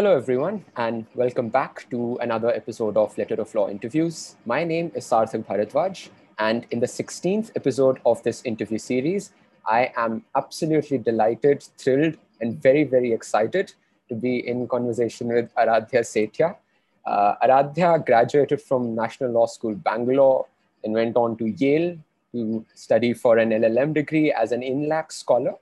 Hello, everyone, and welcome back to another episode of Letter of Law Interviews. My name is Sarthak Bharadwaj, and in the 16th episode of this interview series, I am absolutely delighted, thrilled, and very, very excited to be in conversation with Aradhya Sethia. Uh, Aradhya graduated from National Law School, Bangalore, and went on to Yale to study for an LLM degree as an Inlaks scholar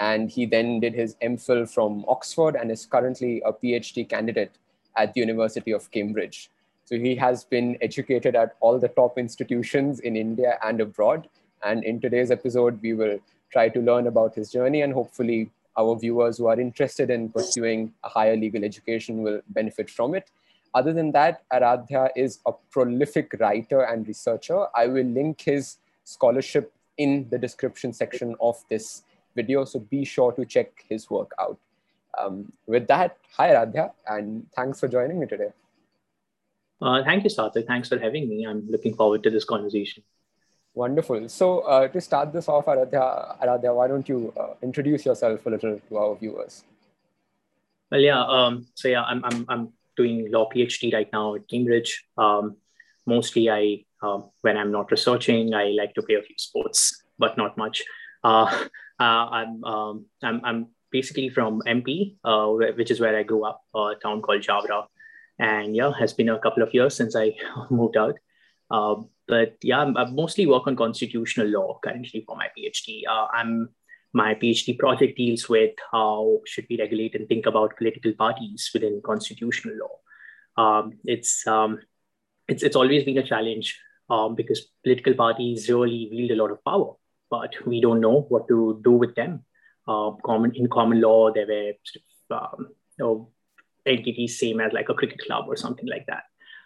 and he then did his MPhil from Oxford and is currently a PhD candidate at the University of Cambridge. So he has been educated at all the top institutions in India and abroad. And in today's episode, we will try to learn about his journey and hopefully our viewers who are interested in pursuing a higher legal education will benefit from it. Other than that, Aradhya is a prolific writer and researcher. I will link his scholarship in the description section of this video. So be sure to check his work out. Um, with that, hi Radhya, and thanks for joining me today. Uh, thank you, Sarthak. Thanks for having me. I'm looking forward to this conversation. Wonderful. So uh, to start this off, Aradhya, Aradhya why don't you uh, introduce yourself a little to our viewers? Well, yeah. Um, so yeah, I'm, I'm, I'm doing law PhD right now at Cambridge. Um, mostly, I um, when I'm not researching, I like to play a few sports, but not much. Uh, I'm, um, I'm, I'm basically from MP, uh, which is where I grew up, a town called Jaora. And yeah, has been a couple of years since I moved out. Uh, but yeah, I mostly work on constitutional law currently for my PhD. I'm my PhD project deals with how should we regulate and think about political parties within constitutional law. Um, it's um, it's it's always been a challenge um, because political parties really wield a lot of power but we don't know what to do with them. Uh, common in common law, there were sort of, um, you know, entities same as like a cricket club or something like that.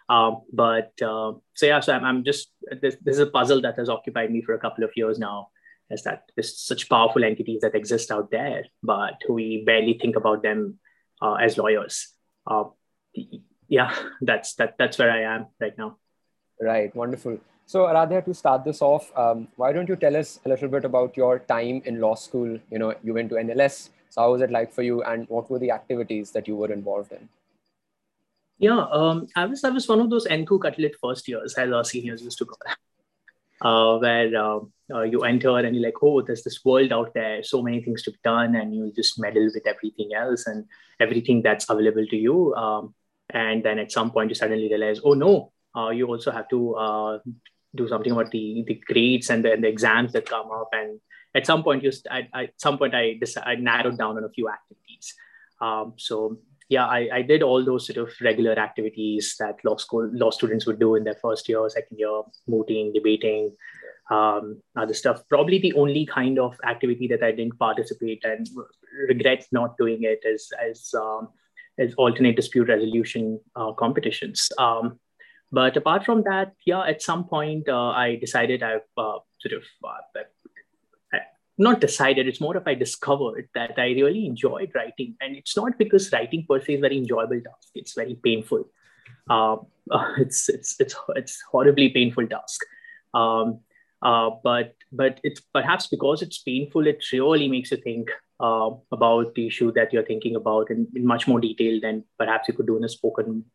Um, but uh, so yeah, so I'm, I'm just this, this is a puzzle that has occupied me for a couple of years now. Is that there's such powerful entities that exist out there, but we barely think about them uh, as lawyers. Uh, yeah, that's that that's where I am right now. Right, wonderful. So, Aradhya, to start this off, um, why don't you tell us a little bit about your time in law school? You know, you went to NLS. So, how was it like for you, and what were the activities that you were involved in? Yeah, um, I was I was one of those Enthu cutlet first years, as our seniors used to call it, uh, where uh, uh, you enter and you're like, oh, there's this world out there, so many things to be done, and you just meddle with everything else and everything that's available to you. Um, and then at some point, you suddenly realize, oh no, uh, you also have to uh, do something about the the grades and the, and the exams that come up. And at some point you I, I, at some point I decided I narrowed down on a few activities. Um, so yeah I, I did all those sort of regular activities that law school law students would do in their first year second year mooting debating um, other stuff. Probably the only kind of activity that I didn't participate and regret not doing it is as um, alternate dispute resolution uh, competitions. Um, but apart from that, yeah, at some point uh, I decided I've uh, sort of uh, not decided, it's more of I discovered that I really enjoyed writing. And it's not because writing per se is a very enjoyable task, it's very painful. Uh, it's, it's, it's, it's horribly painful task. Um, uh, but but it's perhaps because it's painful, it really makes you think about the issue that you're thinking about in, in much more detail than perhaps you could do in a spoken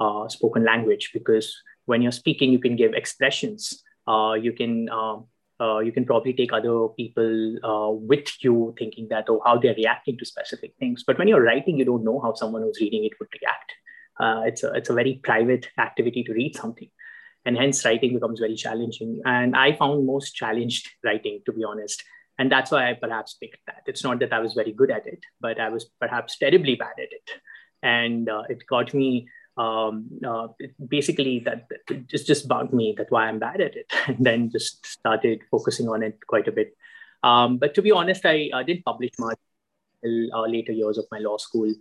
uh, spoken language because when you're speaking, you can give expressions. Uh, you can uh, uh you can probably take other people uh, with you, thinking that oh how they're reacting to specific things. But when you're writing, you don't know how someone who's reading it would react. Uh, it's a it's a very private activity to read something, and hence writing becomes very challenging. And I found most challenged writing, to be honest. And that's why I perhaps picked that. It's not that I was very good at it, but I was perhaps terribly bad at it. And it got me um, uh, basically that just just bugged me that why I'm bad at it, and then just started focusing on it quite a bit. Um, but to be honest, I uh, didn't publish much uh, later years of my law school.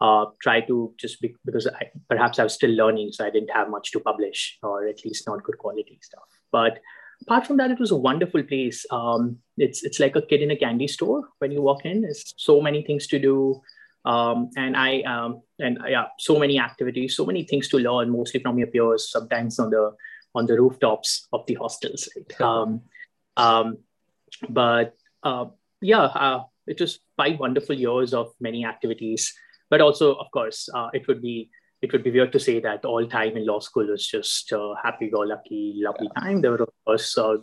Uh, try to just be, because I, perhaps I was still learning, so I didn't have much to publish, or at least not good quality stuff. But apart from that, it was a wonderful place. Um, it's it's like a kid in a candy store when you walk in. There's so many things to do um, and I um, and yeah, so many activities, so many things to learn, mostly from your peers. Sometimes on the on the rooftops of the hostels. Right? Um, um, but uh, yeah, uh, it was five wonderful years of many activities. but also, of course, uh, it would be it would be weird to say that all time in law school was just uh, happy-go-lucky, lovely yeah. time. There were, of course, uh,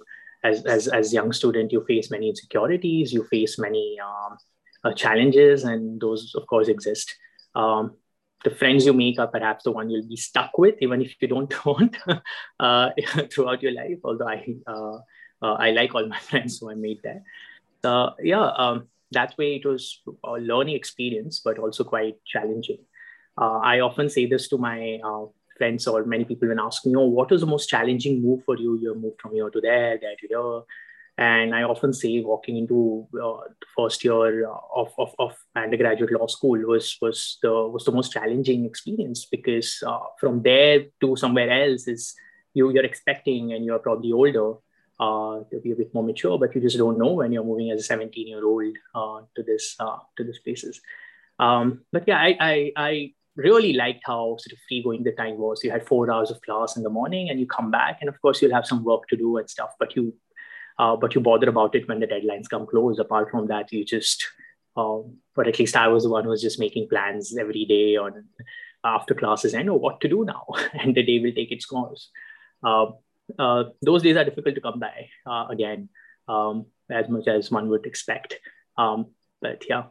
as, as as young student, you face many insecurities, you face many um, uh, challenges, and those, of course, exist. Um, the friends you make are perhaps the one you'll be stuck with, even if you don't want uh, throughout your life. Although I uh, uh, I like all my friends who I made there. So yeah, um, that way it was a learning experience, but also quite challenging. Uh, I often say this to my friends or many people when asking, "Oh, what was the most challenging move for you? You moved from here to there, there to here." And I often say walking into uh, the first year of, of, of, undergraduate law school was, was, the, was the most challenging experience because uh, from there to somewhere else is you, you're expecting and you're probably older uh, to be a bit more mature, but you just don't know when you're moving as a 17 year old uh, to this uh, to this places. Um, but yeah, I, I, I really liked how sort of free going the time was. You had four hours of class in the morning, and you come back, and of course you'll have some work to do and stuff. But you uh, but you bother about it when the deadlines come close. Apart from that, you just, um, but at least I was the one who was just making plans every day on after classes. I know what to do now, and the day will take its course. Uh, uh, those days are difficult to come by uh, again, um, as much as one would expect. Um, but yeah,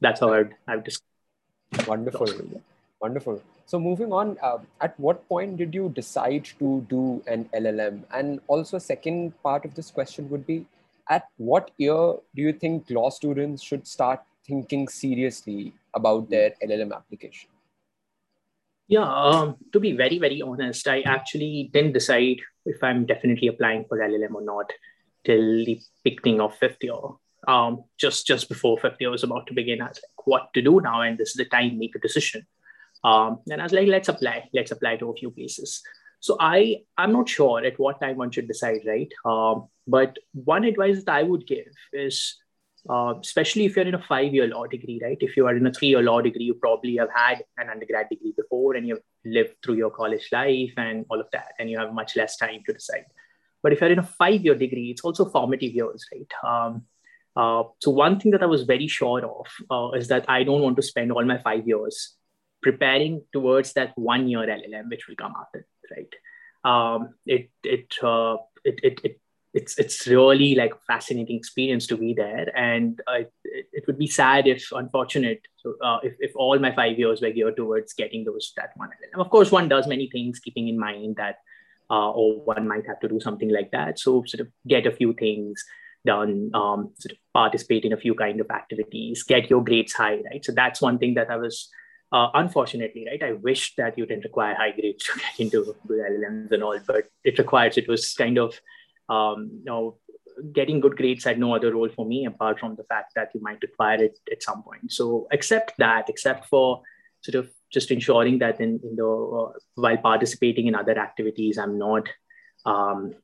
that's how I'd, I've just. Wonderful. Wonderful. So moving on, uh, at what point did you decide to do an LLM? And also, second part of this question would be, at what year do you think law students should start thinking seriously about their LLM application? Yeah, um, to be very, very honest, I actually didn't decide if I'm definitely applying for LLM or not till the beginning of fifth year. Um, just just before fifth year was about to begin, I was like, what to do now? And this is the time make a decision. Um, and I was like, let's apply, let's apply to a few places. So I, I'm not sure at what time one should decide, right? Um, but one advice that I would give is, uh, especially if you're in a five-year law degree, right? If you are in a three-year law degree, you probably have had an undergrad degree before, and you've lived through your college life and all of that, and you have much less time to decide. But if you're in a five-year degree, it's also formative years, right? Um, uh, so one thing that I was very sure of uh, is that I don't want to spend all my five years preparing towards that one year LLM, which will come after, right? Um, it, it, uh, it, it, it, it's, it's really like a fascinating experience to be there. And uh, it, it, would be sad if unfortunate, so, uh, if, if all my five years were geared towards getting those, that one LLM. Of course, one does many things, keeping in mind that, uh, or one might have to do something like that. So sort of get a few things, done um, sort of participate in a few kind of activities get your grades high right so that's one thing that i was uh, unfortunately, right, I wish that you didn't require high grades to get into LLMs and all, but it requires, it was kind of, um, you know, getting good grades had no other role for me apart from the fact that you might require it at some point. So accept that, except for sort of just ensuring that in, in the, uh, while participating in other activities, I'm not, um,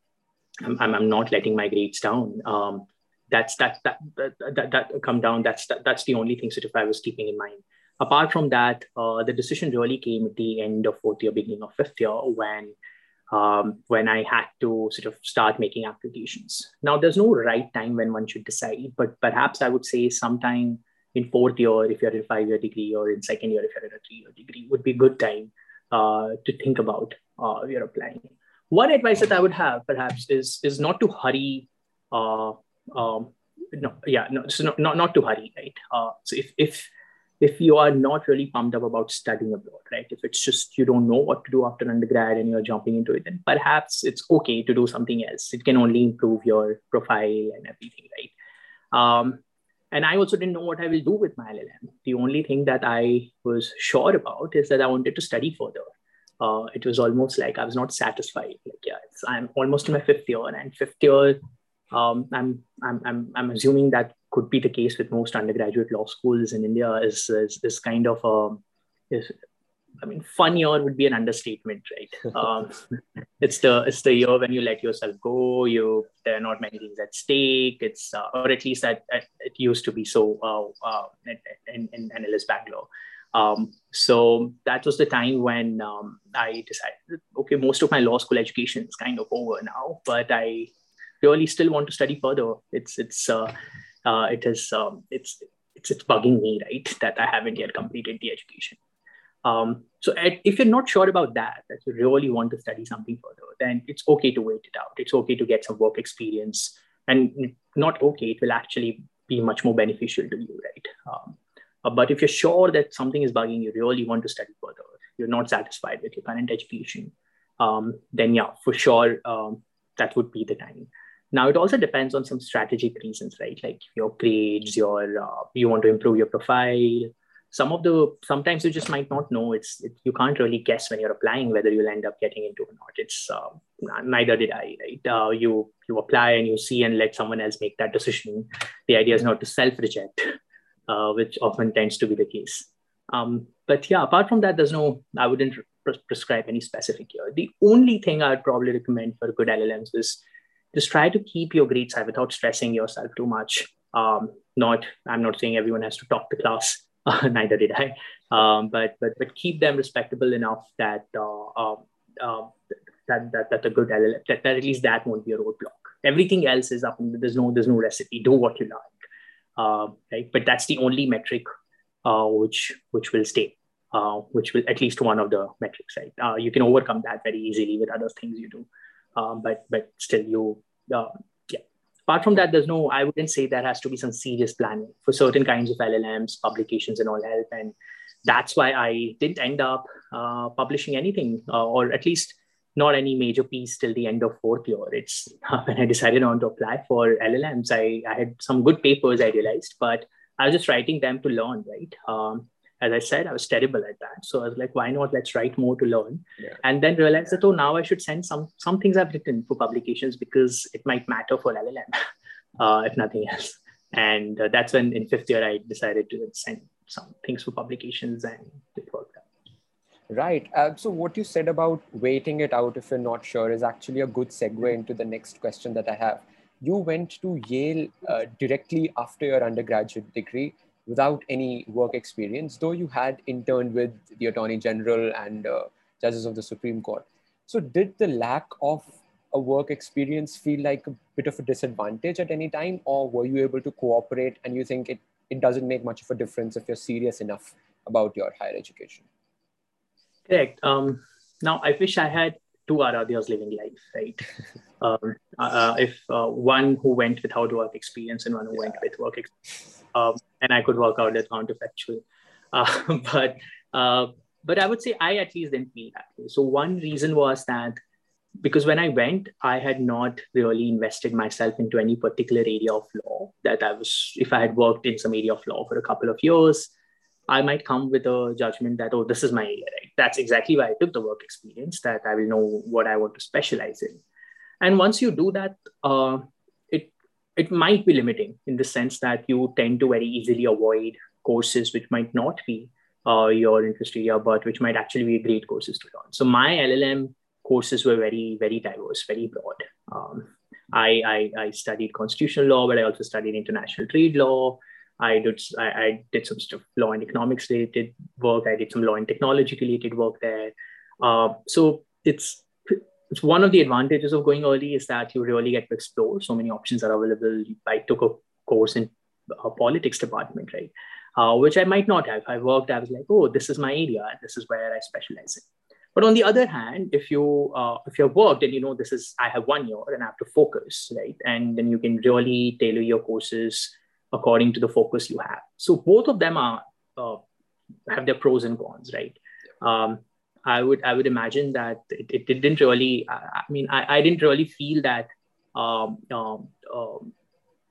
I'm, I'm not letting my grades down. Um, that's that, that, that, that, that come down. That's, that, that's the only thing sort of I was keeping in mind apart from that, uh, the decision really came at the end of fourth year, beginning of fifth year, when um, when I had to sort of start making applications. Now, there's no right time when one should decide, but perhaps I would say sometime in fourth year, if you're in five year degree, or in second year, if you're in a three year degree, would be a good time uh, to think about uh, your applying. One advice that I would have, perhaps, is is not to hurry. Uh, um, no, yeah, no, so not, not not to hurry, right? Uh, so if if if you are not really pumped up about studying abroad, right? If it's just you don't know what to do after undergrad and you're jumping into it, then perhaps it's okay to do something else. It can only improve your profile and everything, right? Um, and I also didn't know what I will do with my LLM. The only thing that I was sure about is that I wanted to study further. Uh, it was almost like I was not satisfied. Like, yeah, I'm almost in my fifth year, and fifth year, um, I'm, I'm, I'm, I'm assuming that could be the case with most undergraduate law schools in India is, is, is kind of a, is, I mean, fun year would be an understatement, right? Um, it's the it's the year when you let yourself go. You there are not many things at stake. It's uh, or at least that it used to be so uh, uh, in, in, NLS Bangalore. Um, so that was the time when um, I decided, okay, most of my law school education is kind of over now, but I really still want to study further. It's it's uh, uh, it is um, it's it's, it's bugging me, right? That I haven't yet completed the education. Um, so at, if you're not sure about that, that you really want to study something further, then it's okay to wait it out. It's okay to get some work experience, and not okay. It will actually be much more beneficial to you, right? Um, uh, but if you're sure that something is bugging you, really want to study further, you're not satisfied with your current education, um, then yeah, for sure, um, that would be the time. Now it also depends on some strategic reasons, right? Like your grades, your uh, you want to improve your profile, some of the sometimes you just might not know. It's it, you can't really guess when you're applying whether you'll end up getting into or not. It's uh, neither did i right? Uh, you you apply and you see and let someone else make that decision. The idea is not to self reject uh, which often tends to be the case. Um, but yeah apart from that there's no i wouldn't pre- prescribe any specific year. The only thing i'd probably recommend for good llms is just try to keep your grades high without stressing yourself too much um, not i'm not saying everyone has to top the class neither did I. Um, but but but keep them respectable enough that uh, uh, that, that that a good LLM that, that, at least that won't be a roadblock. Everything else is up. There's no there's no recipe. Do what you like, uh, right? But that's the only metric uh, which which will stay. Uh, which will at least one of the metrics, right? you can overcome that very easily with other things you do, um, but but still you yeah. apart from that, there's no, I wouldn't say there has to be some serious planning for certain kinds of LLMs, publications, and all help. And that's why I didn't end up uh, publishing anything, uh, or at least not any major piece till the end of fourth year. It's uh, when I decided on to apply for LLMs, I, I had some good papers, I realized, but I was just writing them to learn, right? Um, as I said, I was terrible at that. So I was like, why not? Let's write more to learn. Yeah. And then realize that, oh, now I should send some some things I've written for publications because it might matter for LLM, uh, if nothing else. And uh, that's when in fifth year, I decided to send some things for publications and it worked out. Right. Uh, so what you said about waiting it out if you're not sure is actually a good segue into the next question that I have. You went to Yale uh, directly after your undergraduate degree without any work experience, though you had interned with the Attorney General and uh, judges of the Supreme Court. So, did the lack of a work experience feel like a bit of a disadvantage at any time, or were you able to cooperate and you think it, it doesn't make much of a difference if you're serious enough about your higher education? Correct. Um, now, I wish I had two Aradhyas living life, right? um, uh, if uh, one who went without work experience and one who yeah. went with work experience um, and I could work out the counterfactual. Uh, but uh, but I would say I at least didn't feel that way. So one reason was that because when I went, I had not really invested myself into any particular area of law. That I was, if I had worked in some area of law for a couple of years, I might come with a judgment that, oh, this is my area, right? That's exactly why I took the work experience, that I will know what I want to specialize in. And once you do that, uh, it might be limiting in the sense that you tend to very easily avoid courses which might not be uh, your interest area, but which might actually be great courses to learn. So my LLM courses were very, very diverse, very broad. Um, I, I, I, studied constitutional law, but I also studied international trade law. I did I, I, did some stuff law and economics related work. I did some law and technology related work there. Uh, so it's it's one of the advantages of going early is that you really get to explore so many options are available. I took a course in a politics department right? Uh, which i might not have. I worked i was like oh this is my area. And this is where i specialize in. But on the other hand if you uh, if you've worked and you know this is i have one year and i have to focus right? And then you can really tailor your courses according to the focus you have. So both of them are uh, have their pros and cons right? Um, I would I would imagine that it, it, didn't really. I, mean, I, I didn't really feel that. Um, um, um,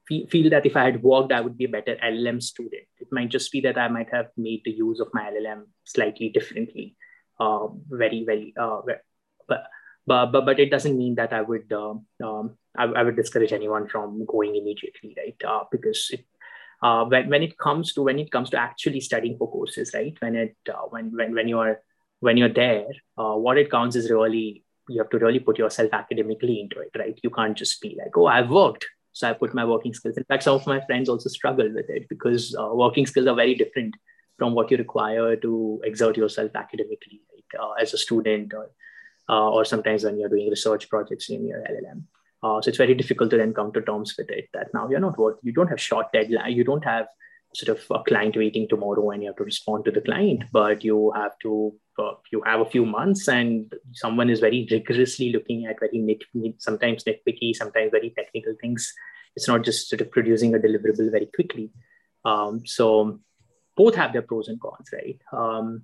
feel, feel that if I had worked, I would be a better LLM student. It might just be that I might have made the use of my LLM slightly differently. Uh, very very. Uh, but but but but it doesn't mean that I would um, um, I, I, would discourage anyone from going immediately, right? Uh, because it, uh, when, when it comes to when it comes to actually studying for courses, right? When it uh, when when when you are when you're there, uh, what it counts is really you have to really put yourself academically into it, right? You can't just be like, oh, I've worked, so I put my working skills. In fact, some of my friends also struggle with it because uh, working skills are very different from what you require to exert yourself academically, right? uh, as a student, or uh, or sometimes when you're doing research projects in your LLM. Uh, so it's very difficult to then come to terms with it that now you're not worth, you don't have short deadline, you don't have sort of a client waiting tomorrow and you have to respond to the client, but you have to uh, you have a few months and someone is very rigorously looking at very nit, sometimes nitpicky, sometimes very technical things. It's not just sort of producing a deliverable very quickly. Um, so both have their pros and cons, right? Um,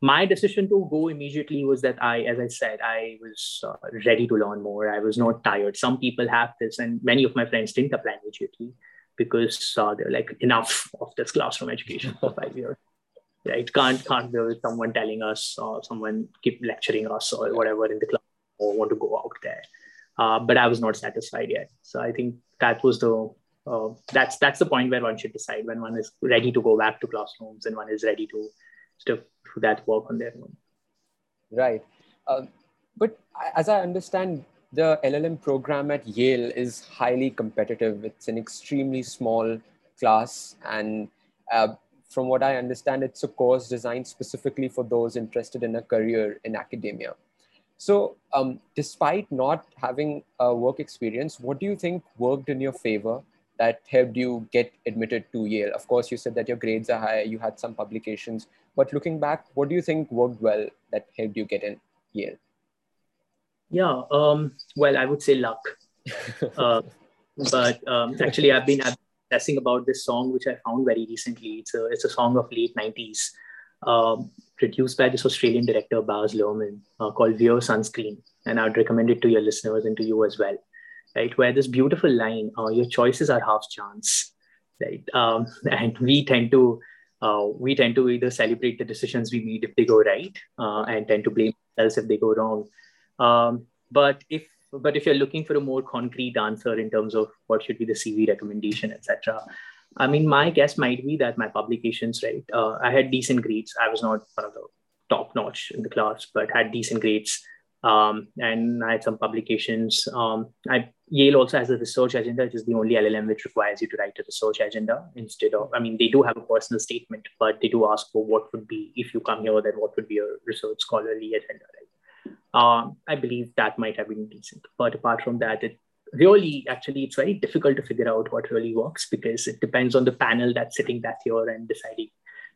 my decision to go immediately was that I, as I said, I was uh, ready to learn more. I was not tired. Some people have this, and many of my friends didn't apply immediately because uh, they're like enough of this classroom education for five years. Right? Can't can't be with someone telling us or someone keep lecturing us or whatever in the class or want to go out there. Uh, but I was not satisfied yet. So I think that was the uh, that's that's the point where one should decide when one is ready to go back to classrooms and one is ready to sort of do that work on their own. Right. Uh, but as I understand, the LLM program at Yale is highly competitive. It's an extremely small class. And uh, from what I understand, it's a course designed specifically for those interested in a career in academia. So, um, despite not having a work experience, what do you think worked in your favor that helped you get admitted to Yale? Of course, you said that your grades are high, you had some publications, but looking back, what do you think worked well that helped you get in Yale? Yeah, um, well, I would say luck. uh, but um, actually, I've been obsessing about this song, which I found very recently. It's a, it's a song of late 90s, um, produced by this Australian director, Baz Luhrmann, uh, called Wear Sunscreen. And I'd recommend it to your listeners and to you as well. Right, where this beautiful line, uh, your choices are half chance, right? Um, and we tend to uh, we tend to either celebrate the decisions we made if they go right uh, and tend to blame ourselves if they go wrong. Um, but if but if you're looking for a more concrete answer in terms of what should be the CV recommendation, etc., I mean, my guess might be that my publications, right? Uh, I had decent grades. I was not one of the top notch in the class, but had decent grades. Um, and I had some publications. Um, I, Yale also has a research agenda, which is the only LLM which requires you to write a research agenda instead of, I mean, they do have a personal statement, but they do ask for what would be, if you come here, then what would be your research scholarly agenda, right? Um, I believe that might have been decent. But apart from that, it really, actually, it's very difficult to figure out what really works because it depends on the panel that's sitting that year and deciding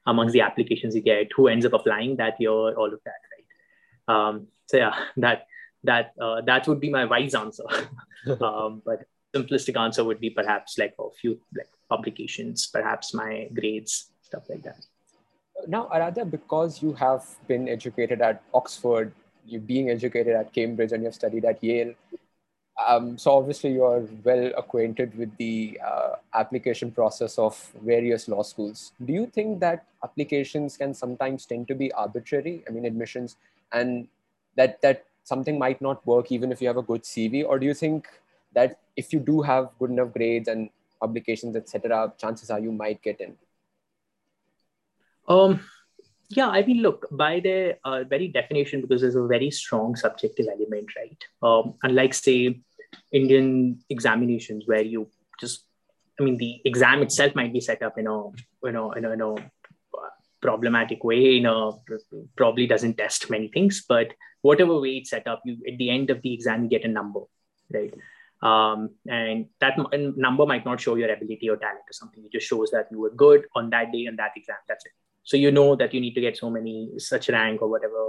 amongst the applications you get, who ends up applying that year, all of that, right? Um, so yeah, that that uh, that would be my wise answer. um, but simplistic answer would be perhaps like a few like publications, perhaps my grades, stuff like that. Now, Aradhya, because you have been educated at Oxford, you being educated at Cambridge, and you've studied at Yale, um, so obviously you're well acquainted with the uh, application process of various law schools. Do you think that applications can sometimes tend to be arbitrary? I mean, admissions, and that that something might not work even if you have a good cv or do you think that if you do have good enough grades and publications etc chances are you might get in um yeah i mean look by the uh, very definition because there's a very strong subjective element right? Um, unlike say indian examinations where you just i mean the exam itself might be set up in a you know in a, in a problematic way in a probably doesn't test many things but whatever way it's set up you at the end of the exam you get a number right? Um, and that number might not show your ability or talent or something. It just shows that you were good on that day and that exam. That's it so you know that you need to get so many such rank or whatever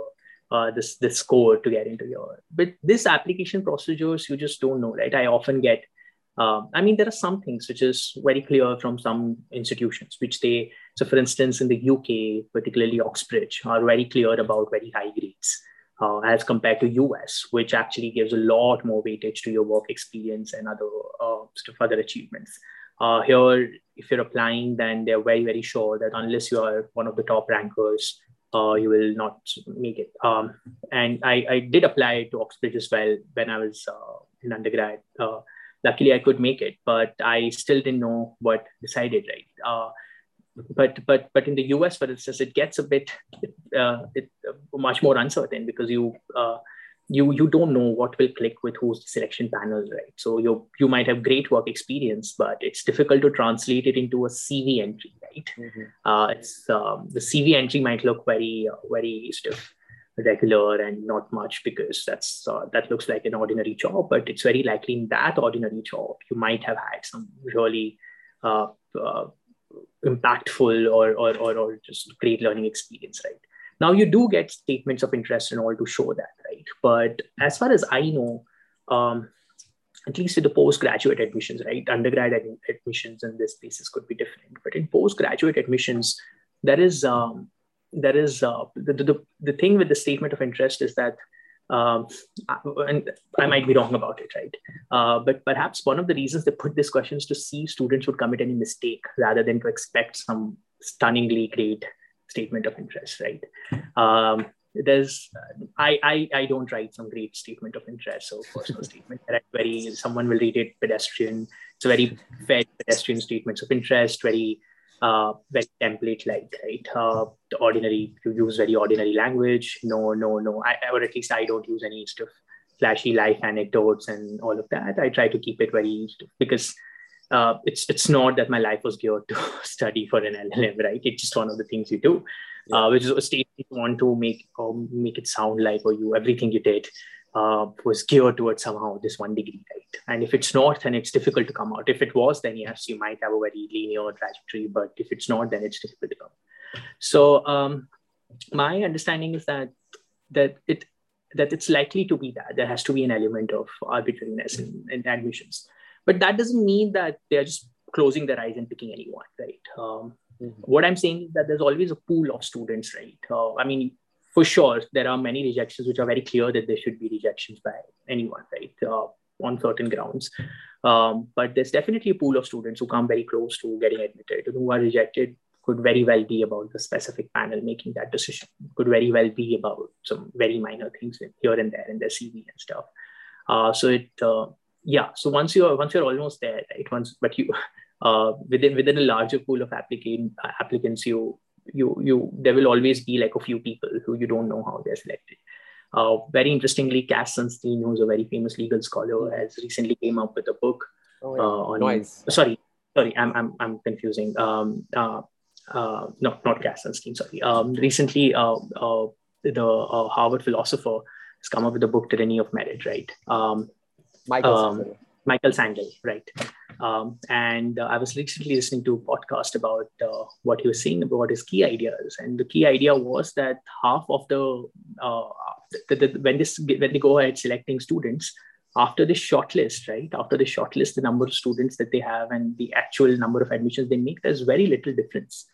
uh, this this score to get into your but this application procedures you just don't know right i often get um, I mean, there are some things which is very clear from some institutions, which they, so for instance, in the UK, particularly Oxbridge, are very clear about very high grades uh, as compared to US, which actually gives a lot more weightage to your work experience and other uh, of other achievements. Uh, here, if you're applying, then they're very, very sure that unless you are one of the top rankers, uh, you will not make it. Um, and I, I did apply to Oxbridge as well when I was uh, in undergrad. Uh, luckily I could make it, but I still didn't know what decided right. Uh, but but but in the US, for instance, it gets a bit uh, it, uh, much more uncertain because you uh, you you don't know what will click with who's the selection panel, right? So you you might have great work experience, but it's difficult to translate it into a CV entry, right? Mm-hmm. Uh, it's um, the CV entry might look very uh, very of regular and not much because that's uh, that looks like an ordinary job but it's very likely in that ordinary job you might have had some really uh, uh, impactful or, or, or, or just great learning experience, right? Now you do get statements of interest and all to show that, right? But as far as I know, um, at least with the postgraduate admissions, right? Undergrad ad- admissions in this places could be different, but in postgraduate admissions, there is um, there is uh, the, the the thing with the statement of interest is that um, and I might be wrong about it, right? Uh, but perhaps one of the reasons they put these questions to see students would commit any mistake rather than to expect some stunningly great statement of interest, right? Um, there's I, I I don't write some great statement of interest or personal statement. Very someone will read it pedestrian. It's a very fair pedestrian statements of interest, very uh, very template like right uh, the ordinary you use very ordinary language no no no I, or at least i don't use any stuff flashy life anecdotes and all of that i try to keep it very because uh, it's it's not that my life was geared to study for an llm right it's just one of the things you do yeah. uh, which is a state you want to make um, make it sound like or you everything you did uh, was geared towards somehow this one degree, right? And if it's not, then it's difficult to come out. If it was, then yes, you might have a very linear trajectory. But if it's not, then it's difficult to come. So um, my understanding is that that it that it's likely to be that there has to be an element of arbitrariness in, in admissions, but that doesn't mean that they're just closing their eyes and picking anyone, right? Um, mm-hmm. What I'm saying is that there's always a pool of students, right? Uh, I mean, for sure, there are many rejections which are very clear that there should be rejections by anyone, right, uh, on certain grounds. Um, but there's definitely a pool of students who come very close to getting admitted, and who are rejected. Could very well be about the specific panel making that decision. Could very well be about some very minor things here and there in their CV and stuff. Uh, so it, uh, yeah. So once you're once you're almost there, right? Once, but you uh, within within a larger pool of applicant applicants, you you you there will always be like a few people who you don't know how they're selected. Uh, very interestingly, Cass Sunstein, who's a very famous legal scholar, has recently came up with a book oh, yeah. uh, on. Noise. Sorry, sorry, I'm I'm I'm confusing. Um, uh, uh, no, not Cass Sunstein. Sorry. Um, recently, uh, uh, the uh, Harvard philosopher has come up with a book, Tyranny of Merit, right? Um, Michael um, Sandel. Michael Sandel, right? Um, and uh, I was recently listening to a podcast about uh, what he was saying about his key ideas. And the key idea was that half of the, uh, the, the, when this when they go ahead selecting students, after the shortlist, right? After the shortlist, the number of students that they have and the actual number of admissions they make, there's very little difference.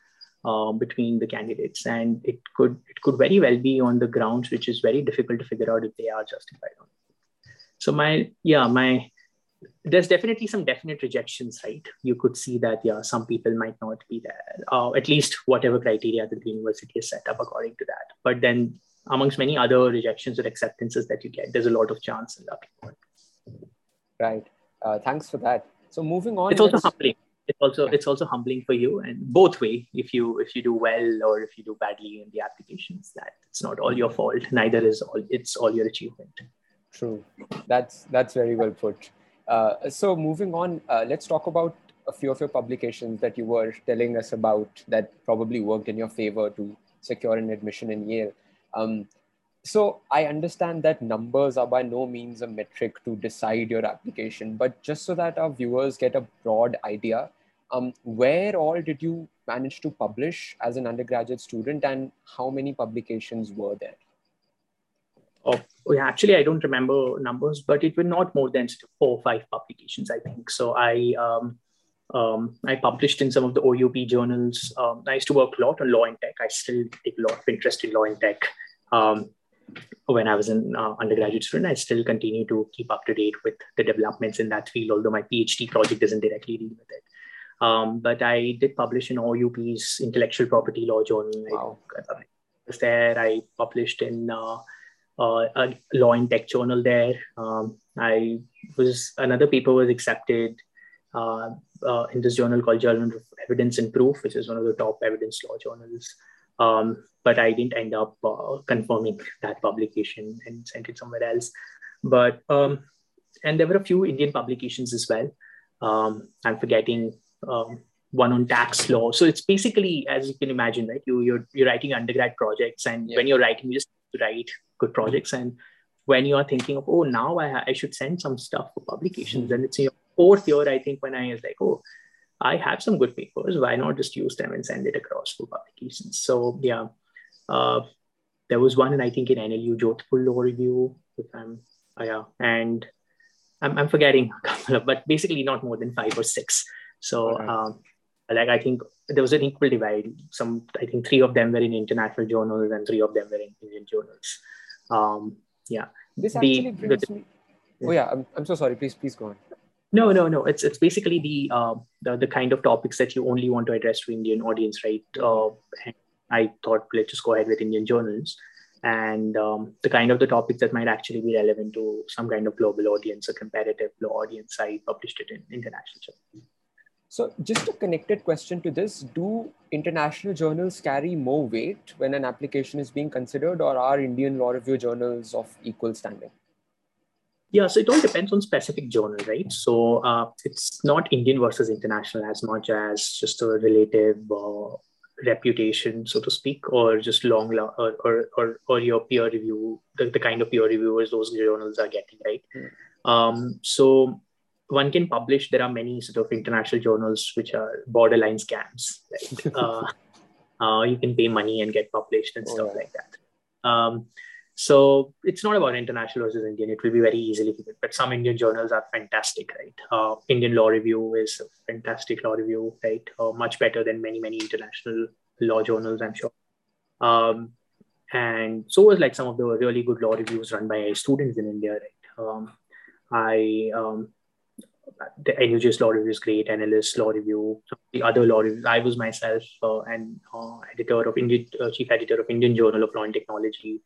Uh, between the candidates, and it could it could very well be on the grounds which is very difficult to figure out if they are justified on. So my yeah my there's definitely some definite rejections, right? You could see that, yeah, some people might not be there, uh, at least whatever criteria that the university has set up according to that. But then, amongst many other rejections or acceptances that you get, there's a lot of chance and luck. Right. Uh, thanks for that. So moving on, it's also humbling. It's also it's also humbling for you, and both way. If you if you do well or if you do badly in the applications, that it's not all your fault. Neither is all it's all your achievement. True. That's that's very well put. Uh, so moving on, uh, let's talk about a few of your publications that you were telling us about that probably worked in your favor to secure an admission in Yale. Um, so I understand that numbers are by no means a metric to decide your application, but just so that our viewers get a broad idea, um, where all did you manage to publish as an undergraduate student and how many publications were there? Of actually I don't remember numbers, but it were not more than four or five publications, I think. So I um, um, I published in some of the OUP journals. Um, I used to work a lot on law and tech. I still take a lot of interest in law and tech. Um, when I was an uh, undergraduate student, I still continue to keep up to date with the developments in that field, although my PhD project doesn't directly deal with it. Um, but I did publish in OUP's intellectual property law journal. Wow. I was there. I published in uh, uh, a law and tech journal there. Um, I was another paper was accepted uh, uh, in this journal called Journal of Evidence and Proof, which is one of the top evidence law journals. Um, but I didn't end up uh, confirming that publication and sent it somewhere else. But um, and there were a few Indian publications as well. Um, I'm forgetting um, one on tax law. So it's basically, as you can imagine, right? You you're, you're writing undergrad projects, and yeah. when you're writing, you just write good projects. And when you are thinking of, oh, now I, I should send some stuff for publications, and it's in your fourth year, I think, when I was like, oh, I have some good papers. Why not just use them and send it across for publications? So yeah, uh, there was one, and I think in NLU Jodhpur Law Review, if I'm uh, yeah, and I'm, I'm forgetting a couple of, but basically not more than five or six. So um, like I think there was an equal divide. Some I think three of them were in international journals and three of them were in Indian journals. Um, yeah. This actually the, brings the, me. Oh yeah, I'm, I'm so sorry. Please please go on. No, no, no. It's it's basically the uh, the, the kind of topics that you only want to address to Indian audience, right? Uh, I thought let's just go ahead with Indian journals and um, the kind of the topics that might actually be relevant to some kind of global audience, a comparative law audience. I published it in international journals. So, just a connected question to this Do international journals carry more weight when an application is being considered, or are Indian law review journals of equal standing? Yeah, so it all depends on specific journal, right? So uh, it's not Indian versus international as much as just a relative uh, reputation, so to speak, or just long or or or, or your peer review, the, the kind of peer reviewers those journals are getting, right? Mm. Um, so one can publish. There are many sort of international journals which are borderline scams. Right? uh, uh, you can pay money and get published and oh, stuff yeah. like that. Um, so it's not about international versus Indian. It will be very easily figured. But some Indian journals are fantastic, right? Uh, Indian Law Review is a fantastic law review, right? Uh, much better than many, many international law journals, I'm sure. Um, and so was like some of the really good law reviews run by students in India, right? Um, I um, the NUJS law review is great, NLS law review, the other law. I was myself uh, an uh, editor of Indian, uh, chief editor of Indian Journal of Law and Technology,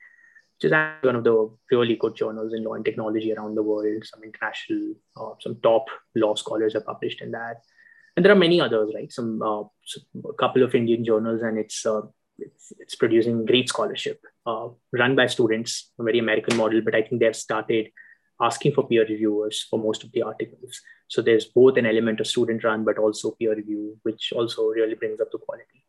which is one of the really good journals in law and technology around the world. Some international, uh, some top law scholars are published in that, and there are many others, right? Some, uh, some a couple of Indian journals, and it's uh, it's, it's, producing great scholarship uh, run by students, a very American model, but I think they've started asking for peer reviewers for most of the articles. So there's both an element of student run, but also peer review, which also really brings up the quality.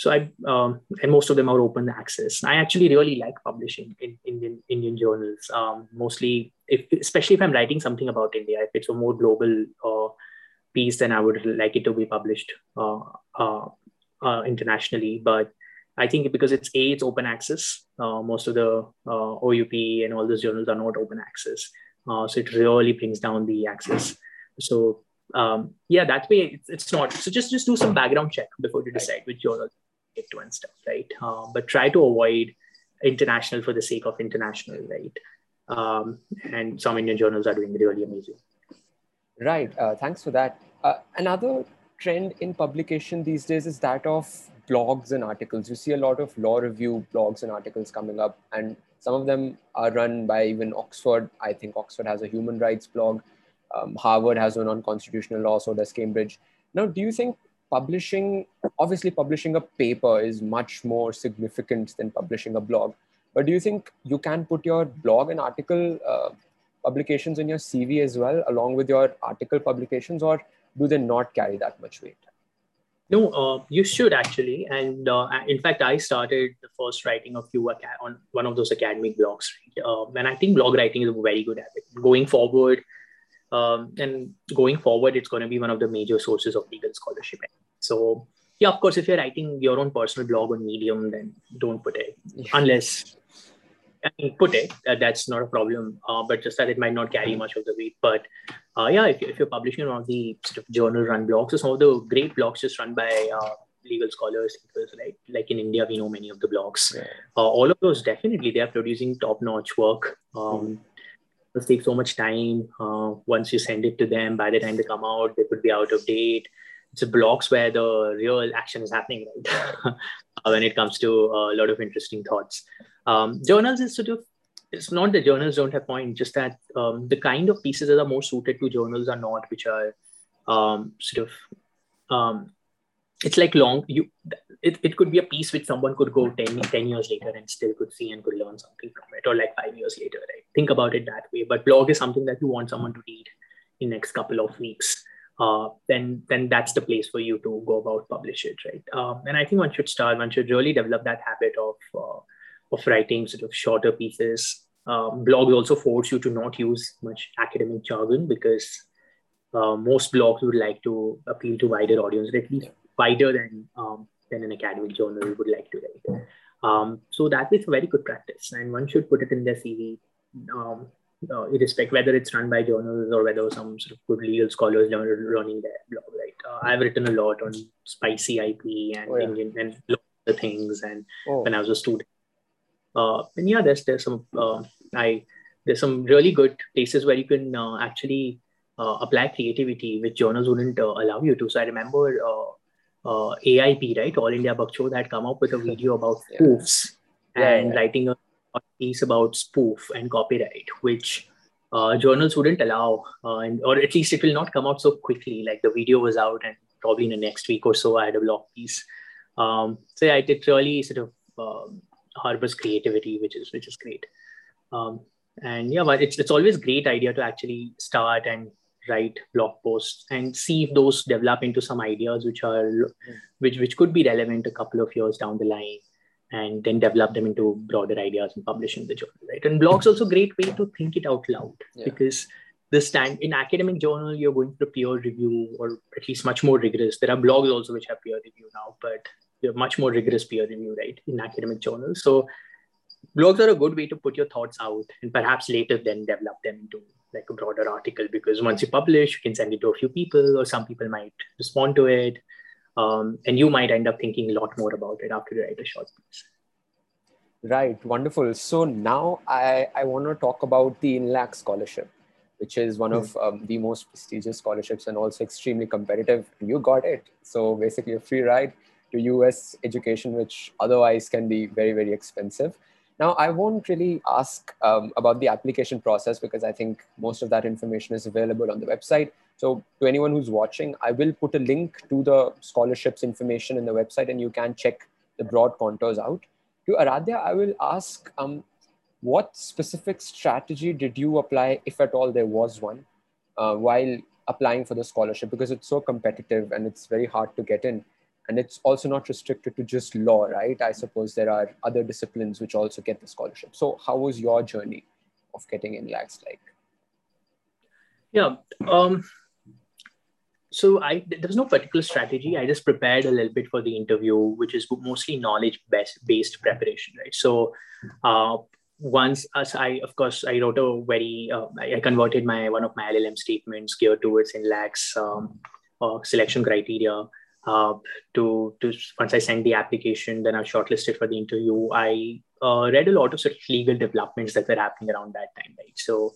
So I um, and most of them are open access. I actually really like publishing in Indian Indian journals. Um, mostly, if, especially if I'm writing something about India, if it's a more global uh, piece, then I would like it to be published uh, uh, uh internationally. But I think because it's a it's open access. Uh, most of the uh, OUP and all those journals are not open access, so it really brings down the access. So um, yeah, that way it's, it's, not. So just just do some background check before you decide which journal to and stuff, right? Um, but try to avoid international for the sake of international, right? Um, and some Indian journals are doing really amazing. Right. Uh, thanks for that. Uh, another trend in publication these days is that of blogs and articles. You see a lot of law review blogs and articles coming up, and some of them are run by even Oxford. I think Oxford has a human rights blog. Um, Harvard has one on constitutional law, so does Cambridge. Now, do you think publishing obviously publishing a paper is much more significant than publishing a blog but do you think you can put your blog and article uh, publications in your cv as well along with your article publications or do they not carry that much weight no uh, you should actually and uh, in fact i started the first writing of you on one of those academic blogs right? Uh, and i think blog writing is a very good habit going forward um, and going forward, it's going to be one of the major sources of legal scholarship. So, yeah, of course, if you're writing your own personal blog on Medium, then don't put it unless I mean, put it. Uh, that's not a problem. Uh, but just that it might not carry much of the weight. But uh, yeah, if, if, you're publishing one of the sort of journal run blogs, or some of the great blogs just run by uh, legal scholars, because right, like in India, we know many of the blogs. Yeah. Uh, all of those definitely they are producing top notch work. Um, mm it take so much time. Uh, once you send it to them, by the time they come out, they could be out of date. It's blogs where the real action is happening, right? when it comes to a lot of interesting thoughts. Um, journals is sort of it's not that journals don't have point, just that um, the kind of pieces that are more suited to journals are not, which are um, sort of um, it's like long you it, it could be a piece which someone could go 10, 10 years later and still could see and could learn something from it or like five years later right? Think about it that way. But blog is something that you want someone to read in next couple of weeks. Uh, then then that's the place for you to go about publish it right? Um, and i think one should start one should really develop that habit of uh, of writing sort of shorter pieces. Um, blogs also force you to not use much academic jargon because uh, most blogs would like to appeal to wider audience, at least wider than um, than an academic journal would like to write. Um, so that is a very good practice, and one should put it in their CV, um, uh, irrespective whether it's run by journals or whether some sort of good legal scholars are running their blog. Right, uh, I've written a lot on SpicyIP and oh, yeah. Indian and the things, and oh. when I was a student. Uh, and yeah, there's there's some uh, I there's some really good places where you can uh, actually uh, apply creativity which journals wouldn't uh, allow you to. So I remember uh, AIB, right, All India Bakchod, that come up with a video about spoofs yeah. and yeah. writing a, a, piece about spoof and copyright, which uh, journals wouldn't allow, uh, and, or at least it will not come out so quickly. Like the video was out, and probably in the next week or so, I had a blog piece. Um, so yeah, it really sort of um, harbors creativity, which is which is great. Um, and yeah but it's, it's always great idea to actually start and write blog posts and see if those develop into some ideas which are mm. which which could be relevant a couple of years down the line and then develop them into broader ideas and publish in the journal right and blogs also great way to think it out loud yeah. because the stand in academic journal you're going for peer review or at least much more rigorous there are blogs also which have peer review now but you're much more rigorous peer review right in academic journals so blogs are a good way to put your thoughts out and perhaps later then develop them into like a broader article because once you publish you can send it to a few people or some people might respond to it um, and you might end up thinking a lot more about it after you write a short piece. Right. Wonderful. So now i i want to talk about the Inlaks scholarship which is one of um, the most prestigious scholarships and also extremely competitive. You got it. So basically a free ride to us education which otherwise can be very very expensive now, I won't really ask um, about the application process because I think most of that information is available on the website. So, to anyone who's watching, I will put a link to the scholarships information in the website and you can check the broad contours out. To Aradhya, I will ask um, what specific strategy did you apply, if at all there was one, uh, while applying for the scholarship? Because it's so competitive and it's very hard to get in and it's also not restricted to just law right? I suppose there are other disciplines which also get the scholarship. So how was your journey of getting Inlaks like? Yeah um so i there was no particular strategy. I just prepared a little bit for the interview which is mostly knowledge based based preparation right? So uh once as i of course i wrote a very uh, I, converted my one of my llm statements geared towards Inlaks um, uh, selection criteria uh, to to once I sent the application, then I was shortlisted for the interview. I uh, read a lot of sort of legal developments that were happening around that time, right? So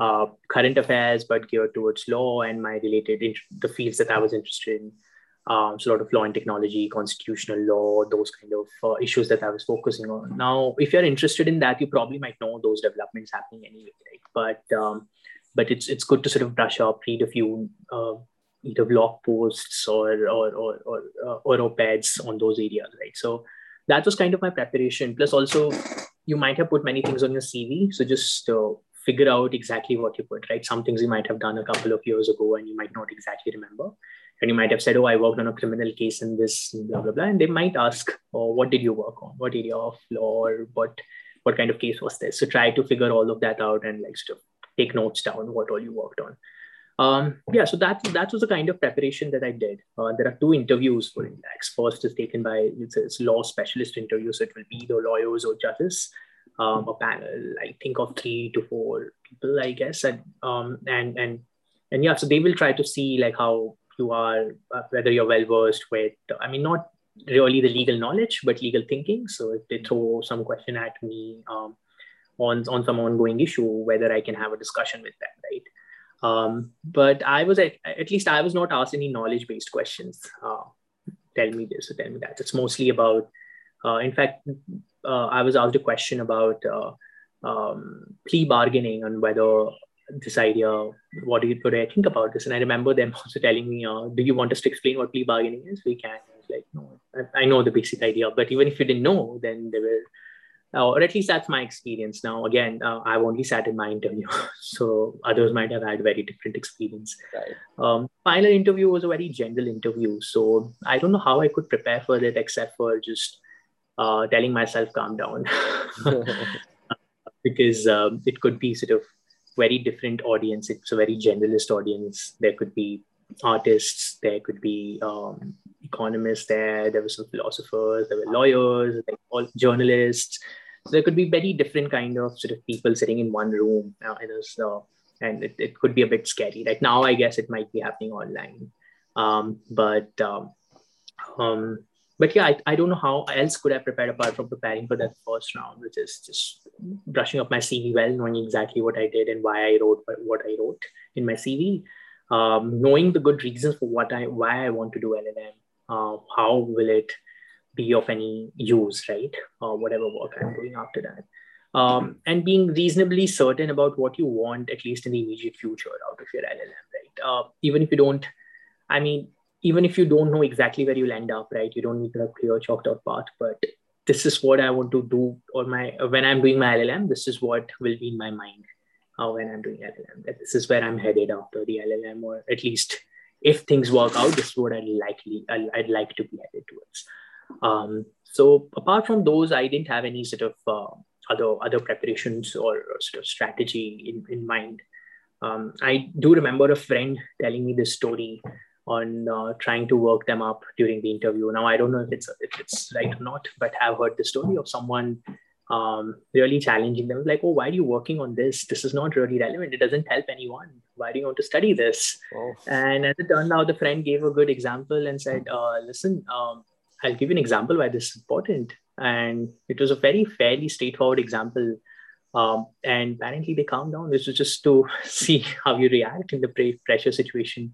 uh, current affairs, but geared towards law and my related the fields that I was interested in. Um, so a lot of law and technology, constitutional law, those kind of uh, issues that I was focusing on. Now, if you're interested in that, you probably might know those developments happening anyway, right? But um, but it's it's good to sort of brush up, read a few uh, either blog posts or or or or, uh, or op-eds on those areas, right? So that was kind of my preparation. Plus, also you might have put many things on your CV, so just uh, figure out exactly what you put, right? Some things you might have done a couple of years ago and you might not exactly remember. And you might have said, "Oh, I worked on a criminal case in this, blah blah blah," and they might ask, "Oh, what did you work on? What area of law or what what kind of case was this?" So try to figure all of that out and like sort of take notes down what all you worked on. Um, yeah, so that that was the kind of preparation that I did. Uh, there are two interviews for Inlaks. First is taken by it's, it's law specialist interview, so it will be the lawyers or judges, um, a panel. I think of three to four people, I guess, and um, and and and yeah, so they will try to see like how you are, uh, whether you're well versed with. I mean, not really the legal knowledge, but legal thinking. So if they throw some question at me um, on on some ongoing issue, whether I can have a discussion with them, right? Um, but I was at, at least I was not asked any knowledge based questions. Uh, tell me this or tell me that. It's mostly about, uh, in fact, uh, I was asked a question about uh, um, plea bargaining and whether this idea, what do you what do I think about this? And I remember them also telling me, uh, do you want us to explain what plea bargaining is? We can. I was like, no, I, I know the basic idea, but even if you didn't know, then there were or at least that's my experience. Now, again, uh, I've only sat in my interview, so others might have had very different experience. Right. Um, final interview was a very general interview, so I don't know how I could prepare for it except for just uh, telling myself calm down, because um, it could be sort of very different audience. It's a very generalist audience. There could be artists, there could be um, economists there, there were some philosophers, there were lawyers, like all journalists. So there could be very different kind of sort of people sitting in one room. Uh, was, uh, and it, it could be a bit scary. Like now, I guess it might be happening online. Um, but um, um, but yeah, I, I don't know how else could I prepare apart from preparing for that first round, which is just brushing up my CV well, knowing exactly what I did and why I wrote what I wrote in my CV, um, knowing the good reasons for what I why I want to do LLM, uh, how will it be of any use, right? Or uh, whatever work I'm doing after that. Um, and being reasonably certain about what you want, at least in the immediate future, out of your LLM, right? Uh, even if you don't, I mean, even if you don't know exactly where you'll end up, right? You don't need to have clear chalked out path, but this is what I want to do or my when I'm doing my LLM, this is what will be in my mind uh, when I'm doing LLM. That this is where I'm headed after the LLM, or at least if things work out, this is what I'd likely I'd, like to be headed towards. Um, so apart from those, I didn't have any sort of uh, other other preparations or, or, sort of strategy in, in mind. Um, I do remember a friend telling me this story on uh, trying to work them up during the interview. Now I don't know if it's if it's right or not, but I've heard the story of someone um, really challenging them, like, "Oh, why are you working on this? This is not really relevant. It doesn't help anyone. Why do you want to study this?" Oh. And as it turned out, the friend gave a good example and said, uh, "Listen, um, I'll give you an example why this is important." And it was a very fairly straightforward example. Um, and apparently they calmed down. This was just to see how you react in the pressure situation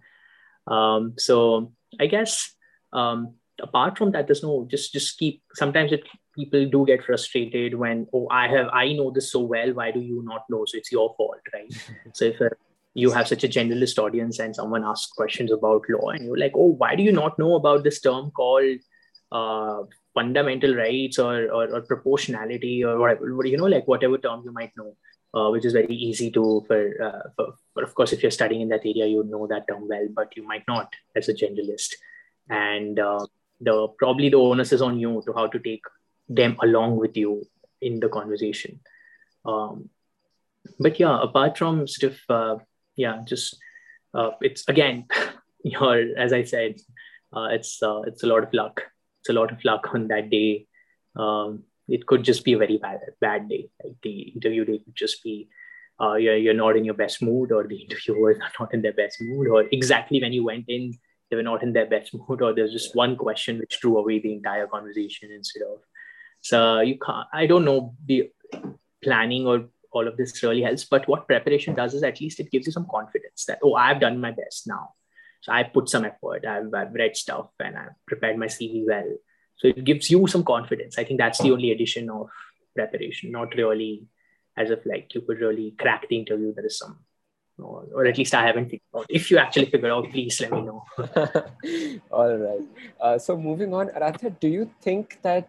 um, so I guess um, apart from that, there's no just just keep. Sometimes it people do get frustrated when oh I have I know this so well. Why do you not know? So it's your fault, right? so if uh, you have such a generalist audience and someone asks questions about law and you're like, oh, why do you not know about this term called uh, fundamental rights or, or, or proportionality or whatever, you know, like whatever term you might know uh, which is very easy to for, uh, for, for, of course if you're studying in that area you know that term well but you might not as a generalist and uh, the probably the onus is on you to how to take them along with you in the conversation um, but yeah apart from sort of uh, yeah just uh, it's again your as i said uh, it's it's a lot of luck it's a lot of luck on that day um, it could just be a very bad, bad day. Like the interview day could just be uh, you're, you're not in your best mood, or the interviewers are not in their best mood, or exactly when you went in, they were not in their best mood, or there's just one question which threw away the entire conversation instead of. So you can't, I don't know, the planning or all of this really helps, but what preparation does is at least it gives you some confidence that, oh, I've done my best now. So I put some effort, I've, I've read stuff and I've prepared my CV well so it gives you some confidence. I think that's the only addition of preparation, not really as if like you could really crack the interview. There is some, or, or at least I haven't figured out. If you actually figure out, please let me know. All right. Uh, so moving on, Aradhya, do you think that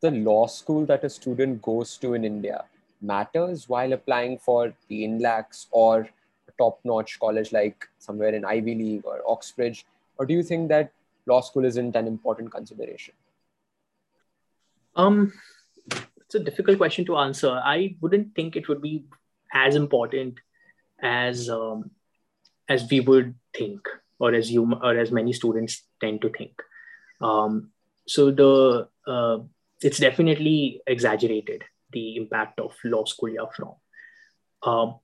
the law school that a student goes to in India matters while applying for the Inlaks or a top-notch college like somewhere in Ivy League or Oxbridge? Or do you think that law school isn't an important consideration? Um, it's a difficult question to answer. I wouldn't think it would be as important as um, as we would think, or as you or as many students tend to think. Um, so the uh, it's definitely exaggerated the impact of law school year from. Um,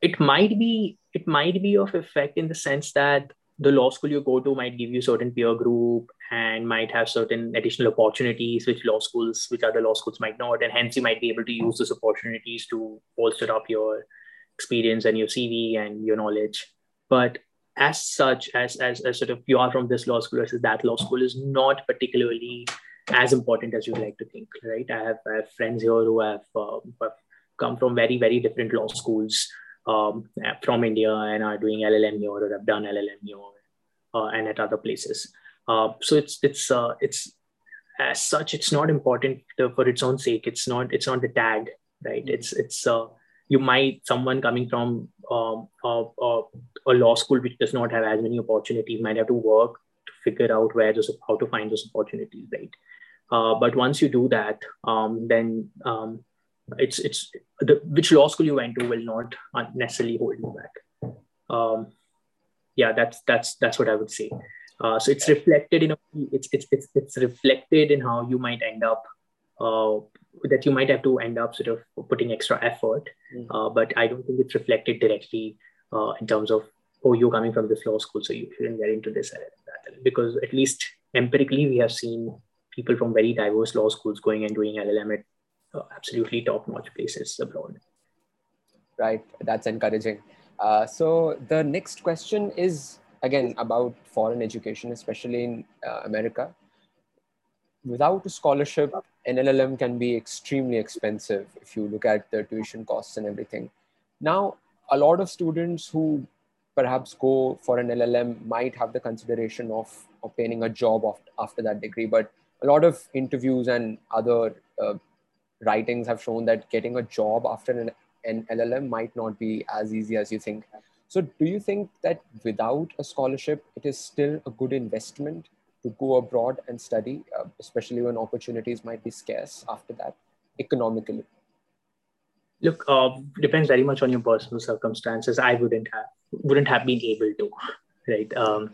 it might be it might be of effect in the sense that the law school you go to might give you certain peer group and might have certain additional opportunities which law schools which other law schools might not and hence you might be able to use those opportunities to bolster up your experience and your cv and your knowledge but as such as as, as sort of you are from this law school versus that law school is not particularly as important as you like to think right i have, I have friends here who have, um, have come from very very different law schools um, from india and are doing llm here or have done llm here uh, and at other places uh, so it's it's uh, it's as such it's not important for its own sake. It's not it's not the tag, right? It's it's uh, you might someone coming from um, a, a, a, law school which does not have as many opportunities might have to work figure out where those how to find those opportunities, right? Uh, but once you do that, um, then um, it's it's the which law school you went to will not necessarily hold you back. Um, yeah, that's that's that's what I would say. Uh, so it's reflected in a it's it's it's it's reflected in how you might end up uh, that you might have to end up sort of putting extra effort. Mm-hmm. Uh, but I don't think it's reflected directly uh, in terms of oh you're coming from this law school so you shouldn't get into this because at least empirically we have seen people from very diverse law schools going and doing LLM at uh, absolutely top notch places abroad. Right, that's encouraging. Uh, so the next question is again about foreign education, especially in uh, America. Without a scholarship, an LLM can be extremely expensive if you look at the tuition costs and everything. Now, a lot of students who perhaps go for an LLM might have the consideration of obtaining a job after that degree, but a lot of interviews and other uh, writings have shown that getting a job after an, an LLM might not be as easy as you think. So, do you think that without a scholarship, it is still a good investment to go abroad and study, uh, especially when opportunities might be scarce after that economically? Look, uh, depends very much on your personal circumstances. I wouldn't have wouldn't have been able to, right? Um,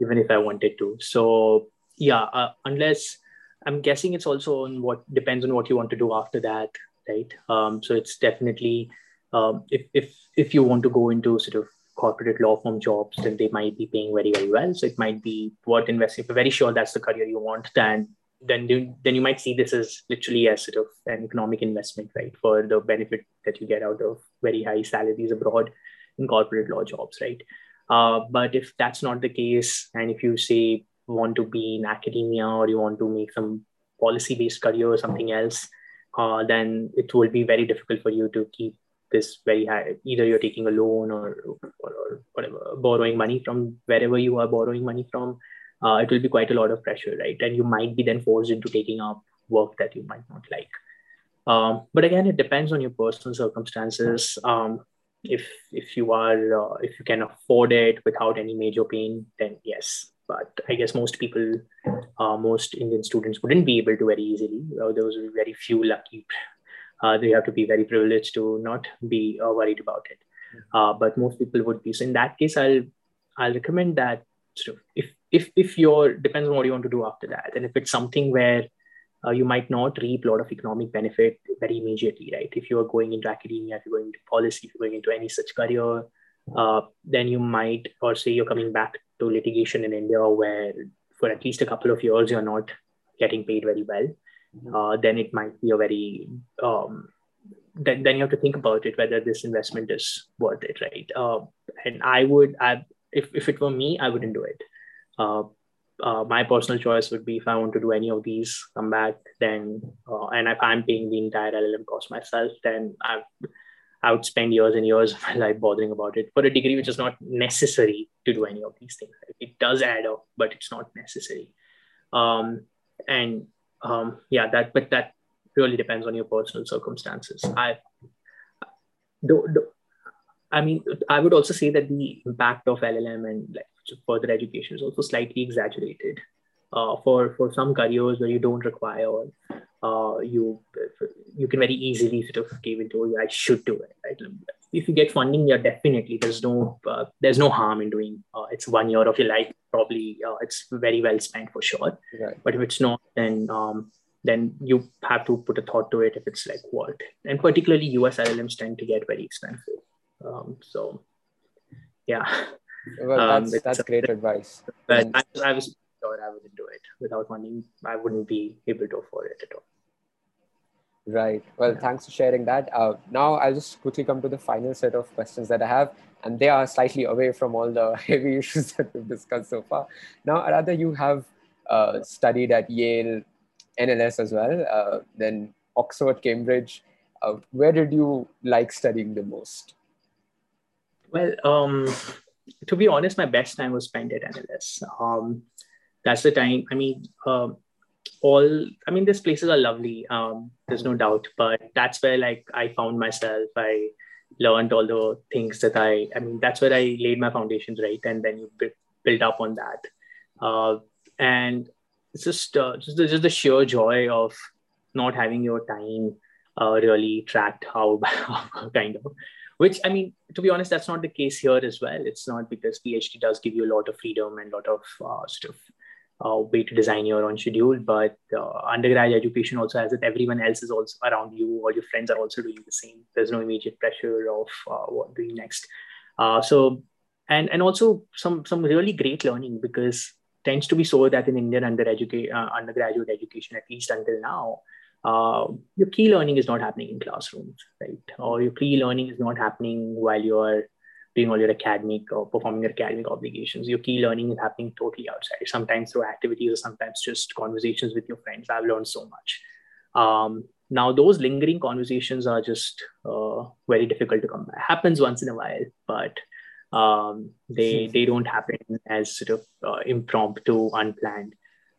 even if I wanted to. So yeah, uh, unless I'm guessing it's also on what depends on what you want to do after that, right? Um, so it's definitely um, if if if you want to go into sort of corporate law firm jobs, then they might be paying very very well. So it might be worth investing. If you're very sure that's the career you want, then then then you might see this as literally as sort of an economic investment, right? For the benefit that you get out of very high salaries abroad in corporate law jobs, right? Uh, but if that's not the case, and if you say want to be in academia or you want to make some policy based career or something else, uh, then it will be very difficult for you to keep this very high. Either you're taking a loan or, or, or whatever, borrowing money from wherever you are borrowing money from. Uh, it will be quite a lot of pressure, right? And you might be then forced into taking up work that you might not like. Um, but again, it depends on your personal circumstances. Um, if if you are uh, if you can afford it without any major pain, then yes, but I guess most people, uh, most Indian students wouldn't be able to very easily. Uh, there was very few lucky. Uh, they have to be very privileged to not be uh, worried about it. Uh, but most people would be. So in that case, I'll I'll recommend that sort of if if if you're depends on what you want to do after that, and if it's something where uh, you might not reap a lot of economic benefit very immediately, right? If you are going into academia, if you're going into policy, if you're going into any such career, uh, then you might, or say you're coming back to litigation in India where for at least a couple of years you're not getting paid very well, mm-hmm. uh, then it might be a very um, then, then you have to think about it whether this investment is worth it, right? Uh, and I would, I, if if it were me, I wouldn't do it. Uh, uh, my personal choice would be if I want to do any of these, come back, then, uh, and if I'm paying the entire LLM cost myself, then I, I would spend years and years of my life bothering about it for a degree which is not necessary to do any of these things. It does add up, but it's not necessary. Um, and um, yeah, that, but that really depends on your personal circumstances. I, do, do, I mean, I would also say that the impact of LLM and like further education is also slightly exaggerated. Uh, for for some careers where you don't require uh, you you can very easily sort of give into oh, I should do it right if you get funding yeah definitely there's no uh, there's no harm in doing uh, it's one year of your life probably uh, it's very well spent for sure right. but if it's not then um, then you have to put a thought to it if it's like what and particularly us llms tend to get very expensive um, so yeah well, that's, um, that's great advice. But I, I was sure I wouldn't do it without money. I wouldn't be able to afford it at all. Right. Well, yeah. thanks for sharing that. Uh, now I'll just quickly come to the final set of questions that I have, and they are slightly away from all the heavy issues that we've discussed so far. Now, Aradhya, you have uh, studied at Yale, NLS as well, uh, then Oxford, Cambridge. Uh, where did you like studying the most? Well, um, to be honest, my best time was spent at NLS. Um, that's the time. I mean, uh, all. I mean, these places are lovely. Um, there's no doubt, but that's where like I found myself. I learned all the things that I. I mean, that's where I laid my foundations, right, and then you build up on that. Uh, and it's just uh, just, the, just the sheer joy of not having your time uh, really tracked how, kind of which i mean to be honest that's not the case here as well. It's not because phd does give you a lot of freedom and a lot of uh, sort of uh, way to design your own schedule. But uh, education also has it. Everyone else is also around you. All your friends are also doing the same. There's no immediate pressure of uh, what doing next. Uh, so and and also some some really great learning because tends to be so that in indian undereducate, uh, undergraduate education at least until now uh, your key learning is not happening in classrooms, right? Or your key learning is not happening while you're doing all your academic or performing your academic obligations. Your key learning is happening totally outside, sometimes through activities or sometimes just conversations with your friends. I've learned so much. Um, now, those lingering conversations are just uh, very difficult to come by. Happens once in a while, but um, they they don't happen as sort of uh, impromptu, unplanned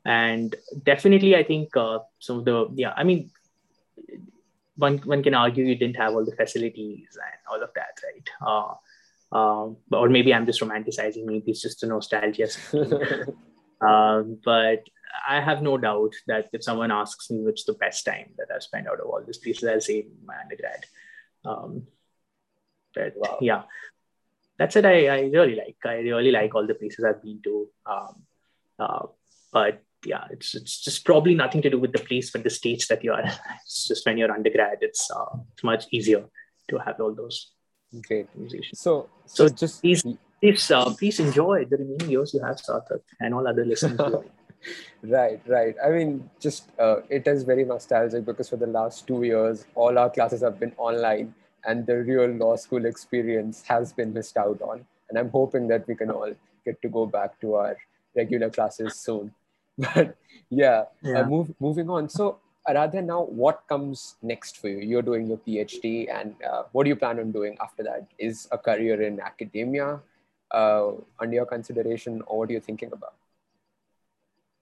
and definitely i think uh, some of the yeah i mean one one can argue you didn't have all the facilities and all of that right? Uh, uh, or maybe i'm just romanticizing maybe it's just a nostalgia um, but i have no doubt that if someone asks me which the best time that i've spent out of all these places i'll say my undergrad. Um, but wow. yeah. That's it I, I really like i really like all the places i've been to. Um, uh, but yeah, it's it's just probably nothing to do with the place, but the stage that you are. It's just when you're undergrad, it's uh, it's much easier to have all those great. So, so, so just please please uh, please enjoy the remaining years you have, Sarthak, and all other listeners. right, right. I mean, just uh, it is very nostalgic because for the last two years, all our classes have been online, and the real law school experience has been missed out on. And I'm hoping that we can all get to go back to our regular classes soon. but yeah, uh, yeah. Uh, move, moving on. So Aradhya, now what comes next for you? You're doing your PhD, and uh, what do you plan on doing after that? Is a career in academia uh, under your consideration, or what are you thinking about?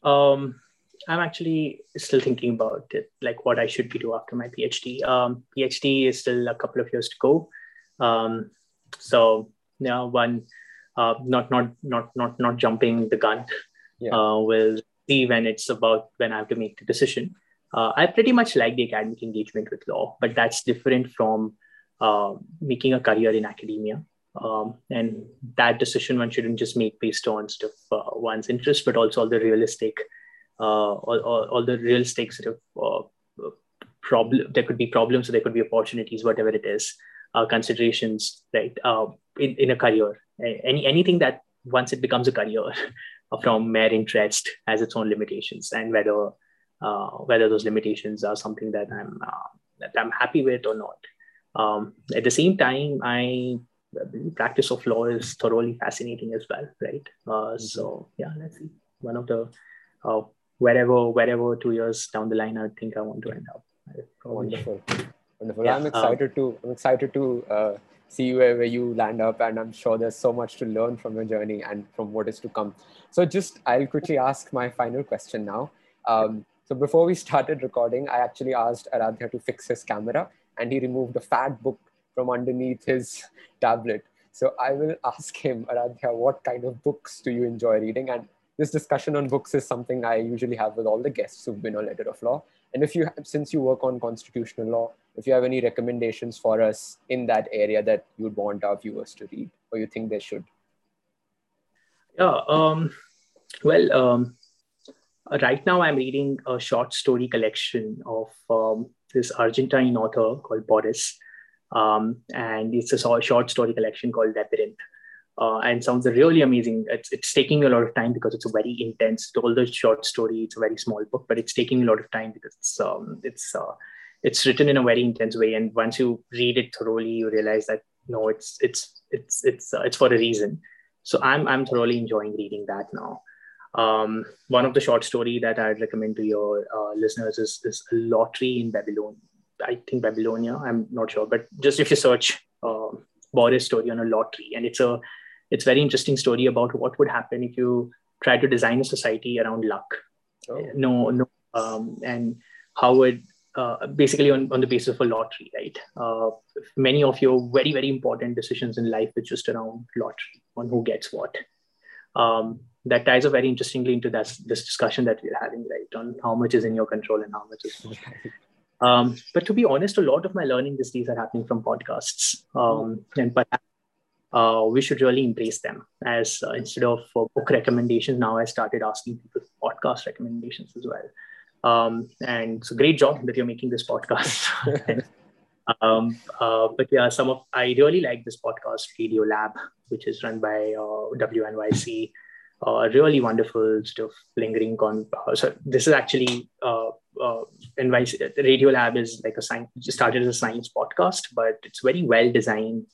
Um, I'm actually still thinking about it, like what I should be doing after my PhD. Um, PhD is still a couple of years to go. Um, so now one, uh, not not not not not jumping the gun. Yeah. Uh, will see when it's about when I have to make the decision. Uh, I pretty much like the academic engagement with law, but that's different from uh, making a career in academia. Um, and that decision one shouldn't just make based on stuff uh, one's interest, but also all the realistic, uh, all, all, all, the realistic sort of uh, problem. There could be problems, or there could be opportunities, whatever it is, considerations, right? in, in a career, any anything that once it becomes a career from mere interest has its own limitations and whether uh, whether those limitations are something that I'm uh, that I'm happy with or not. Um, at the same time, I the practice of law is thoroughly fascinating as well, right? Uh, mm-hmm. so yeah, let's see. One of the uh, wherever wherever two years down the line, I think I want to end up. Wonderful, wonderful. Yeah, I'm excited um, to I'm excited to uh, see where, where you land up and i'm sure there's so much to learn from your journey and from what is to come. So just i'll quickly ask my final question now. Um, so before we started recording i actually asked aradhya to fix his camera and he removed a fat book from underneath his tablet. So i will ask him aradhya what kind of books do you enjoy reading? And this discussion on books is something i usually have with all the guests who've been on letter of law. And if you have, since you work on constitutional law if you have any recommendations for us in that area that you'd want our viewers to read or you think they should yeah um, well um, right now i'm reading a short story collection of um, this argentine author called Borges um, and it's a short story collection called labyrinth uh, and sounds really amazing. It's, it's taking a lot of time because it's a very intense, the short story. It's a very small book, but it's taking a lot of time because it's um, it's uh, it's written in a very intense way and once you read it thoroughly you realize that no it's it's it's it's uh, it's for a reason. So i'm i'm thoroughly enjoying reading that now. Um, one of the short story that i'd recommend to your uh, listeners is, is a lottery in babylon i think babylonia i'm not sure but just if you search uh, Borges story on a lottery and it's a it's very interesting story about what would happen if you try to design a society around luck. Oh. no no um, and how would uh, basically on, on the basis of a lottery, right? Uh, many of your very, very important decisions in life is just around lottery on who gets what. Um, that ties up very interestingly into that, this discussion that we're having, right? On how much is in your control and how much is. not. Um, but to be honest, a lot of my learning these days are happening from podcasts. Um, and perhaps uh, we should really embrace them as uh, instead of uh, book recommendations, now I started asking people podcast recommendations as well. Um, and it's a great job that you're making this podcast. um, uh, but yeah, some of I really like this podcast, Radio Lab, which is run by uh, WNYC. Uh, really wonderful stuff, lingering on. Uh, so this is actually uh, uh, NYC, Radio Lab is like a science. Started as a science podcast, but it's very well designed.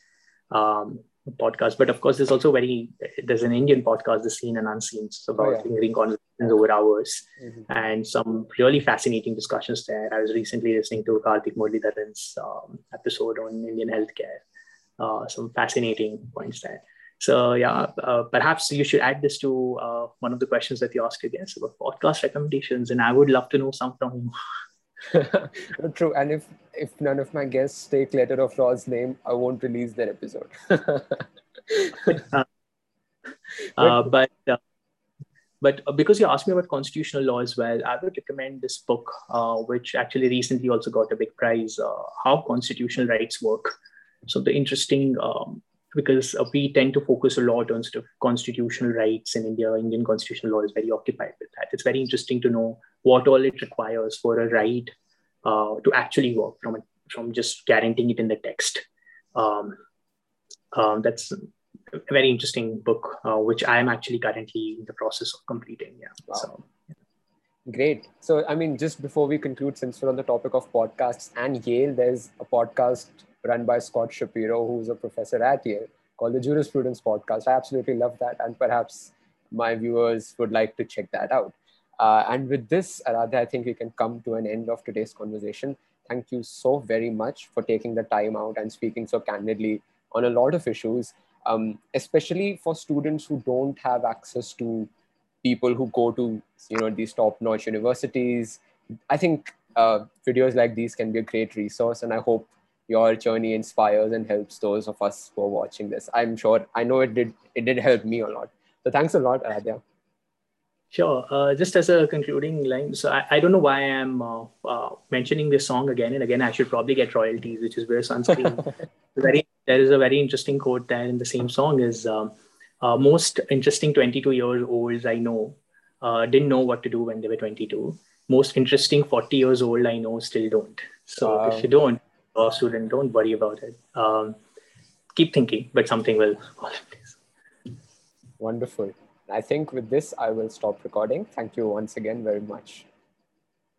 Um, podcast. But of course, there's also very there's an Indian podcast, The Seen and Unseen, it's about oh, yeah. lingering conversations over hours, mm-hmm. and some really fascinating discussions there. I was recently listening to Karthik Muralidharan's um, episode on Indian healthcare. Uh, some fascinating points there. So yeah, uh, perhaps you should add this to uh, one of the questions that you asked your guests about podcast recommendations, and I would love to know some from you. True, and if if none of my guests take letter of law's name, I won't release their episode. uh, uh, but uh, but because you asked me about constitutional law as well, I would recommend this book, uh, which actually recently also got a big prize, uh, "How Constitutional Rights Work." So the interesting. Um, because we tend to focus a lot on sort of constitutional rights in India. Indian constitutional law is very occupied with that. It's very interesting to know what all it requires for a right uh, to actually work from it, from just guaranteeing it in the text. Um, um, that's a very interesting book, uh, which I am actually currently in the process of completing. Yeah. Wow. So, Great. So, I mean, just before we conclude, since we're on the topic of podcasts and Yale, there's a podcast run by Scott Shapiro, who's a professor at Yale, called the Jurisprudence Podcast. I absolutely love that. And perhaps my viewers would like to check that out. Uh, and with this, Aradhya, I think we can come to an end of today's conversation. Thank you so very much for taking the time out and speaking so candidly on a lot of issues, um, especially for students who don't have access to people who go to you know these top-notch universities. I think uh, videos like these can be a great resource, and I hope your journey inspires and helps those of us who are watching this. I'm sure I know it did it did help me a lot. So thanks a lot, Aradhya. Sure. Uh, just as a concluding line, so I, I don't know why I'm uh, uh, mentioning this song again and again. I should probably get royalties, which is wear sunscreen. very there is a very interesting quote there in the same song is um, uh, most interesting 22 years olds I know uh, didn't know what to do when they were 22. Most interesting 40 years old I know still don't. So wow. if you don't, law student, don't worry about it. Um, keep thinking, but something will fall in place. Wonderful. I think with this, I will stop recording. Thank you once again very much.